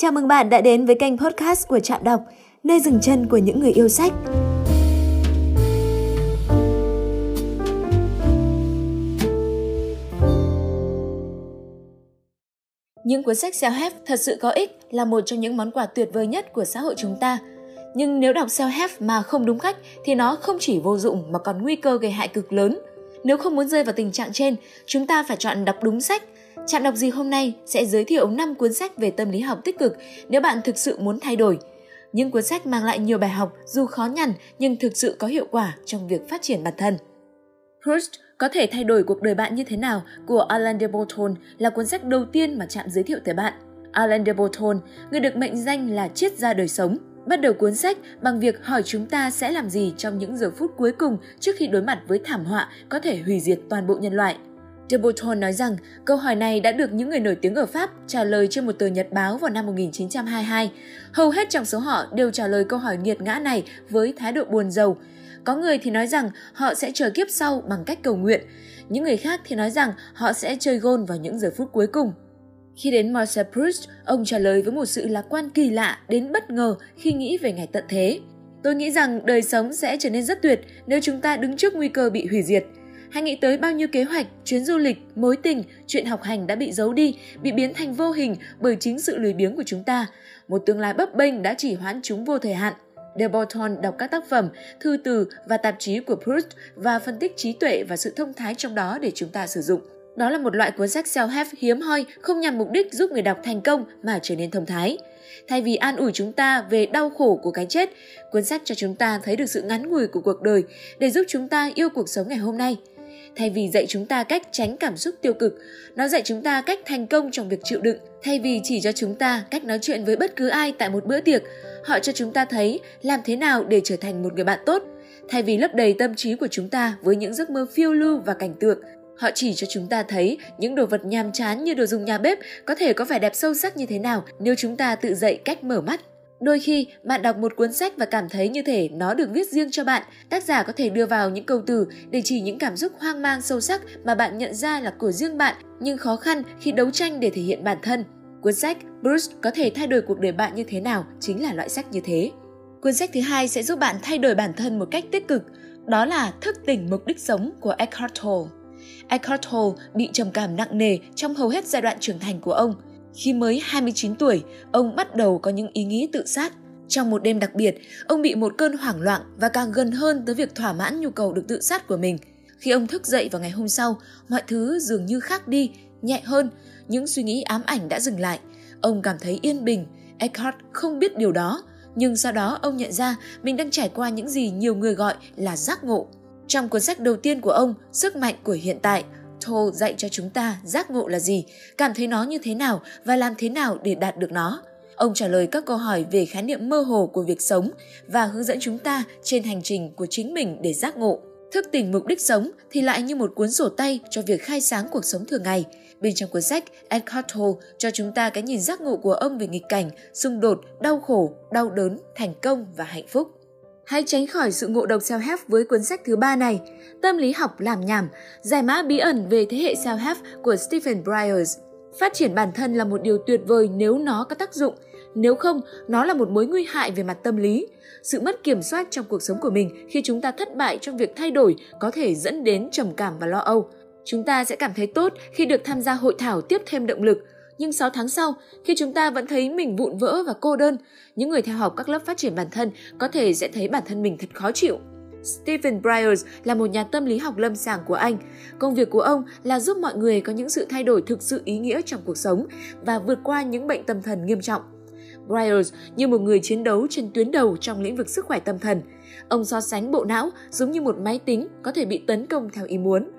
Chào mừng bạn đã đến với kênh podcast của Trạm Đọc, nơi dừng chân của những người yêu sách. Những cuốn sách self-help thật sự có ích là một trong những món quà tuyệt vời nhất của xã hội chúng ta. Nhưng nếu đọc self-help mà không đúng cách thì nó không chỉ vô dụng mà còn nguy cơ gây hại cực lớn. Nếu không muốn rơi vào tình trạng trên, chúng ta phải chọn đọc đúng sách. Trạm đọc gì hôm nay sẽ giới thiệu 5 cuốn sách về tâm lý học tích cực nếu bạn thực sự muốn thay đổi. Những cuốn sách mang lại nhiều bài học dù khó nhằn nhưng thực sự có hiệu quả trong việc phát triển bản thân. Proust có thể thay đổi cuộc đời bạn như thế nào của Alain de Botton là cuốn sách đầu tiên mà Trạm giới thiệu tới bạn. Alain de Botton, người được mệnh danh là triết gia đời sống, bắt đầu cuốn sách bằng việc hỏi chúng ta sẽ làm gì trong những giờ phút cuối cùng trước khi đối mặt với thảm họa có thể hủy diệt toàn bộ nhân loại. De Botton nói rằng câu hỏi này đã được những người nổi tiếng ở Pháp trả lời trên một tờ nhật báo vào năm 1922. Hầu hết trong số họ đều trả lời câu hỏi nghiệt ngã này với thái độ buồn rầu. Có người thì nói rằng họ sẽ chờ kiếp sau bằng cách cầu nguyện. Những người khác thì nói rằng họ sẽ chơi gôn vào những giờ phút cuối cùng. Khi đến Marcel Proust, ông trả lời với một sự lạc quan kỳ lạ đến bất ngờ khi nghĩ về ngày tận thế. Tôi nghĩ rằng đời sống sẽ trở nên rất tuyệt nếu chúng ta đứng trước nguy cơ bị hủy diệt. Hãy nghĩ tới bao nhiêu kế hoạch, chuyến du lịch, mối tình, chuyện học hành đã bị giấu đi, bị biến thành vô hình bởi chính sự lười biếng của chúng ta. Một tương lai bấp bênh đã chỉ hoãn chúng vô thời hạn. De Botton đọc các tác phẩm, thư từ và tạp chí của Proust và phân tích trí tuệ và sự thông thái trong đó để chúng ta sử dụng. Đó là một loại cuốn sách self-help hiếm hoi không nhằm mục đích giúp người đọc thành công mà trở nên thông thái. Thay vì an ủi chúng ta về đau khổ của cái chết, cuốn sách cho chúng ta thấy được sự ngắn ngủi của cuộc đời để giúp chúng ta yêu cuộc sống ngày hôm nay. Thay vì dạy chúng ta cách tránh cảm xúc tiêu cực, nó dạy chúng ta cách thành công trong việc chịu đựng. Thay vì chỉ cho chúng ta cách nói chuyện với bất cứ ai tại một bữa tiệc, họ cho chúng ta thấy làm thế nào để trở thành một người bạn tốt. Thay vì lấp đầy tâm trí của chúng ta với những giấc mơ phiêu lưu và cảnh tượng, Họ chỉ cho chúng ta thấy những đồ vật nhàm chán như đồ dùng nhà bếp có thể có vẻ đẹp sâu sắc như thế nào nếu chúng ta tự dậy cách mở mắt. Đôi khi, bạn đọc một cuốn sách và cảm thấy như thể nó được viết riêng cho bạn. Tác giả có thể đưa vào những câu từ để chỉ những cảm xúc hoang mang sâu sắc mà bạn nhận ra là của riêng bạn, nhưng khó khăn khi đấu tranh để thể hiện bản thân. Cuốn sách Bruce có thể thay đổi cuộc đời bạn như thế nào chính là loại sách như thế. Cuốn sách thứ hai sẽ giúp bạn thay đổi bản thân một cách tích cực, đó là Thức tỉnh mục đích sống của Eckhart Tolle. Eckhart Tolle bị trầm cảm nặng nề trong hầu hết giai đoạn trưởng thành của ông. Khi mới 29 tuổi, ông bắt đầu có những ý nghĩ tự sát. Trong một đêm đặc biệt, ông bị một cơn hoảng loạn và càng gần hơn tới việc thỏa mãn nhu cầu được tự sát của mình. Khi ông thức dậy vào ngày hôm sau, mọi thứ dường như khác đi, nhẹ hơn, những suy nghĩ ám ảnh đã dừng lại. Ông cảm thấy yên bình, Eckhart không biết điều đó, nhưng sau đó ông nhận ra mình đang trải qua những gì nhiều người gọi là giác ngộ. Trong cuốn sách đầu tiên của ông, Sức mạnh của hiện tại, Toll dạy cho chúng ta giác ngộ là gì, cảm thấy nó như thế nào và làm thế nào để đạt được nó. Ông trả lời các câu hỏi về khái niệm mơ hồ của việc sống và hướng dẫn chúng ta trên hành trình của chính mình để giác ngộ. Thức tỉnh mục đích sống thì lại như một cuốn sổ tay cho việc khai sáng cuộc sống thường ngày. Bên trong cuốn sách, Eckhart Tolle cho chúng ta cái nhìn giác ngộ của ông về nghịch cảnh, xung đột, đau khổ, đau đớn, thành công và hạnh phúc. Hãy tránh khỏi sự ngộ độc self-help với cuốn sách thứ ba này, Tâm lý học làm nhảm, giải mã bí ẩn về thế hệ self-help của Stephen Bryars. Phát triển bản thân là một điều tuyệt vời nếu nó có tác dụng, nếu không, nó là một mối nguy hại về mặt tâm lý. Sự mất kiểm soát trong cuộc sống của mình khi chúng ta thất bại trong việc thay đổi có thể dẫn đến trầm cảm và lo âu. Chúng ta sẽ cảm thấy tốt khi được tham gia hội thảo tiếp thêm động lực, nhưng 6 tháng sau, khi chúng ta vẫn thấy mình vụn vỡ và cô đơn, những người theo học các lớp phát triển bản thân có thể sẽ thấy bản thân mình thật khó chịu. Stephen Bryars là một nhà tâm lý học lâm sàng của Anh. Công việc của ông là giúp mọi người có những sự thay đổi thực sự ý nghĩa trong cuộc sống và vượt qua những bệnh tâm thần nghiêm trọng. Bryars như một người chiến đấu trên tuyến đầu trong lĩnh vực sức khỏe tâm thần. Ông so sánh bộ não giống như một máy tính có thể bị tấn công theo ý muốn.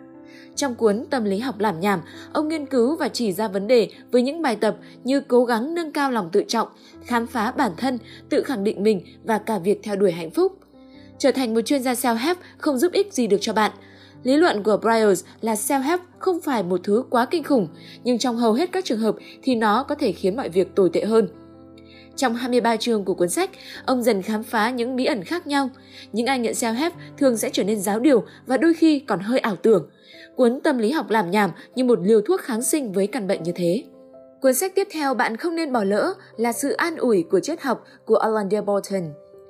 Trong cuốn Tâm lý học làm nhảm, ông nghiên cứu và chỉ ra vấn đề với những bài tập như cố gắng nâng cao lòng tự trọng, khám phá bản thân, tự khẳng định mình và cả việc theo đuổi hạnh phúc. Trở thành một chuyên gia self-help không giúp ích gì được cho bạn. Lý luận của Bryles là self-help không phải một thứ quá kinh khủng, nhưng trong hầu hết các trường hợp thì nó có thể khiến mọi việc tồi tệ hơn. Trong 23 chương của cuốn sách, ông dần khám phá những bí ẩn khác nhau. Những ai nhận self-help thường sẽ trở nên giáo điều và đôi khi còn hơi ảo tưởng. Cuốn tâm lý học làm nhảm như một liều thuốc kháng sinh với căn bệnh như thế. Cuốn sách tiếp theo bạn không nên bỏ lỡ là Sự an ủi của triết học của Alan de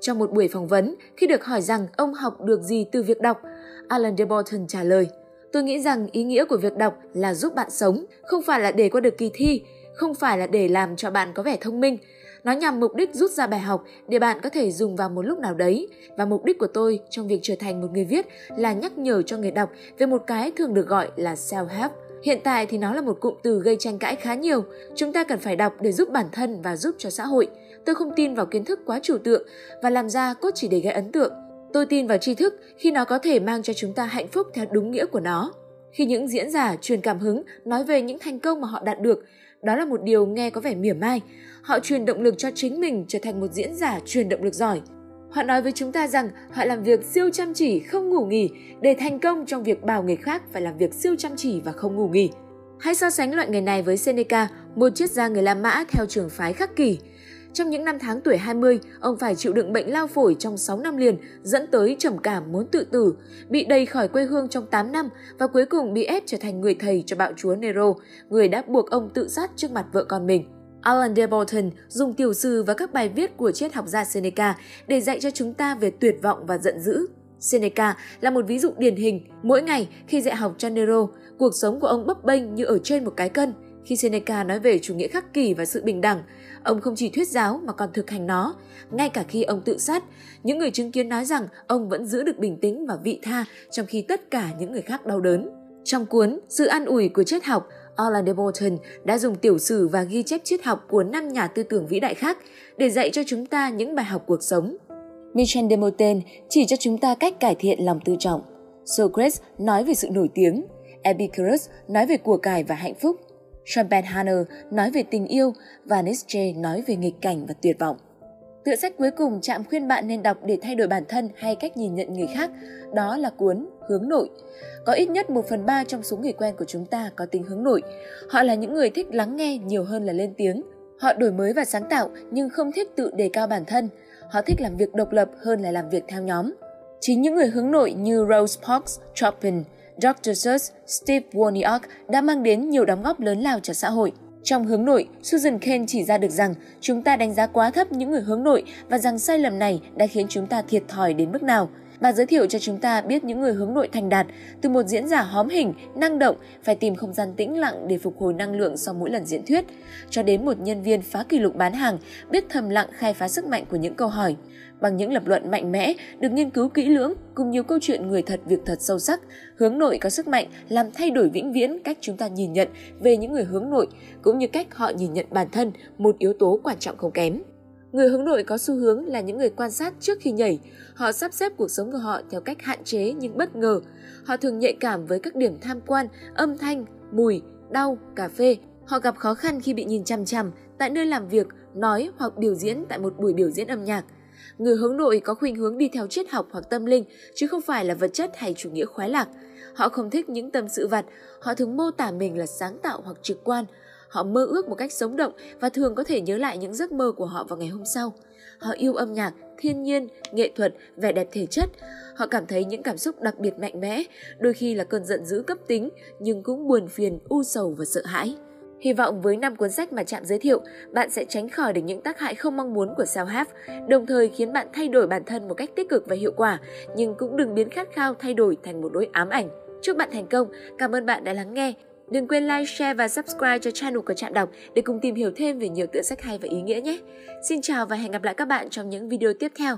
Trong một buổi phỏng vấn, khi được hỏi rằng ông học được gì từ việc đọc, Alan de Botton trả lời, Tôi nghĩ rằng ý nghĩa của việc đọc là giúp bạn sống, không phải là để qua được kỳ thi, không phải là để làm cho bạn có vẻ thông minh. Nó nhằm mục đích rút ra bài học để bạn có thể dùng vào một lúc nào đấy. Và mục đích của tôi trong việc trở thành một người viết là nhắc nhở cho người đọc về một cái thường được gọi là self-help. Hiện tại thì nó là một cụm từ gây tranh cãi khá nhiều. Chúng ta cần phải đọc để giúp bản thân và giúp cho xã hội. Tôi không tin vào kiến thức quá trừu tượng và làm ra cốt chỉ để gây ấn tượng. Tôi tin vào tri thức khi nó có thể mang cho chúng ta hạnh phúc theo đúng nghĩa của nó. Khi những diễn giả truyền cảm hứng nói về những thành công mà họ đạt được, đó là một điều nghe có vẻ mỉa mai. Họ truyền động lực cho chính mình trở thành một diễn giả truyền động lực giỏi. Họ nói với chúng ta rằng họ làm việc siêu chăm chỉ, không ngủ nghỉ để thành công trong việc bảo người khác phải làm việc siêu chăm chỉ và không ngủ nghỉ. Hãy so sánh loại người này với Seneca, một triết gia người La Mã theo trường phái khắc kỷ. Trong những năm tháng tuổi 20, ông phải chịu đựng bệnh lao phổi trong 6 năm liền, dẫn tới trầm cảm muốn tự tử, bị đầy khỏi quê hương trong 8 năm và cuối cùng bị ép trở thành người thầy cho bạo chúa Nero, người đã buộc ông tự sát trước mặt vợ con mình. Alan de Botton dùng tiểu sử và các bài viết của triết học gia Seneca để dạy cho chúng ta về tuyệt vọng và giận dữ. Seneca là một ví dụ điển hình. Mỗi ngày khi dạy học cho Nero, cuộc sống của ông bấp bênh như ở trên một cái cân. Khi Seneca nói về chủ nghĩa khắc kỷ và sự bình đẳng, ông không chỉ thuyết giáo mà còn thực hành nó. Ngay cả khi ông tự sát, những người chứng kiến nói rằng ông vẫn giữ được bình tĩnh và vị tha trong khi tất cả những người khác đau đớn. Trong cuốn Sự an ủi của triết học, Orlando Bolton đã dùng tiểu sử và ghi chép triết học của năm nhà tư tưởng vĩ đại khác để dạy cho chúng ta những bài học cuộc sống. Michel de Montaigne chỉ cho chúng ta cách cải thiện lòng tự trọng. Socrates nói về sự nổi tiếng. Epicurus nói về của cải và hạnh phúc. Schopenhauer nói về tình yêu và Nietzsche nói về nghịch cảnh và tuyệt vọng. Tựa sách cuối cùng chạm khuyên bạn nên đọc để thay đổi bản thân hay cách nhìn nhận người khác, đó là cuốn Hướng nội. Có ít nhất 1 phần 3 trong số người quen của chúng ta có tính hướng nội. Họ là những người thích lắng nghe nhiều hơn là lên tiếng. Họ đổi mới và sáng tạo nhưng không thích tự đề cao bản thân. Họ thích làm việc độc lập hơn là làm việc theo nhóm. Chính những người hướng nội như Rose Parks Chopin, Dr. Seuss, Steve Wozniak đã mang đến nhiều đóng góp lớn lao cho xã hội. Trong hướng nội, Susan Cain chỉ ra được rằng chúng ta đánh giá quá thấp những người hướng nội và rằng sai lầm này đã khiến chúng ta thiệt thòi đến mức nào. Bà giới thiệu cho chúng ta biết những người hướng nội thành đạt, từ một diễn giả hóm hình, năng động, phải tìm không gian tĩnh lặng để phục hồi năng lượng sau mỗi lần diễn thuyết, cho đến một nhân viên phá kỷ lục bán hàng, biết thầm lặng khai phá sức mạnh của những câu hỏi. Bằng những lập luận mạnh mẽ, được nghiên cứu kỹ lưỡng, cùng nhiều câu chuyện người thật việc thật sâu sắc, hướng nội có sức mạnh làm thay đổi vĩnh viễn cách chúng ta nhìn nhận về những người hướng nội, cũng như cách họ nhìn nhận bản thân, một yếu tố quan trọng không kém. Người hướng nội có xu hướng là những người quan sát trước khi nhảy. Họ sắp xếp cuộc sống của họ theo cách hạn chế nhưng bất ngờ. Họ thường nhạy cảm với các điểm tham quan, âm thanh, mùi, đau, cà phê. Họ gặp khó khăn khi bị nhìn chằm chằm tại nơi làm việc, nói hoặc biểu diễn tại một buổi biểu diễn âm nhạc. Người hướng nội có khuynh hướng đi theo triết học hoặc tâm linh, chứ không phải là vật chất hay chủ nghĩa khoái lạc. Họ không thích những tâm sự vặt, họ thường mô tả mình là sáng tạo hoặc trực quan. Họ mơ ước một cách sống động và thường có thể nhớ lại những giấc mơ của họ vào ngày hôm sau. Họ yêu âm nhạc, thiên nhiên, nghệ thuật, vẻ đẹp thể chất. Họ cảm thấy những cảm xúc đặc biệt mạnh mẽ, đôi khi là cơn giận dữ cấp tính, nhưng cũng buồn phiền, u sầu và sợ hãi. Hy vọng với 5 cuốn sách mà Trạm giới thiệu, bạn sẽ tránh khỏi được những tác hại không mong muốn của self-help, đồng thời khiến bạn thay đổi bản thân một cách tích cực và hiệu quả, nhưng cũng đừng biến khát khao thay đổi thành một nỗi ám ảnh. Chúc bạn thành công, cảm ơn bạn đã lắng nghe. Đừng quên like, share và subscribe cho channel của Trạm Đọc để cùng tìm hiểu thêm về nhiều tựa sách hay và ý nghĩa nhé. Xin chào và hẹn gặp lại các bạn trong những video tiếp theo.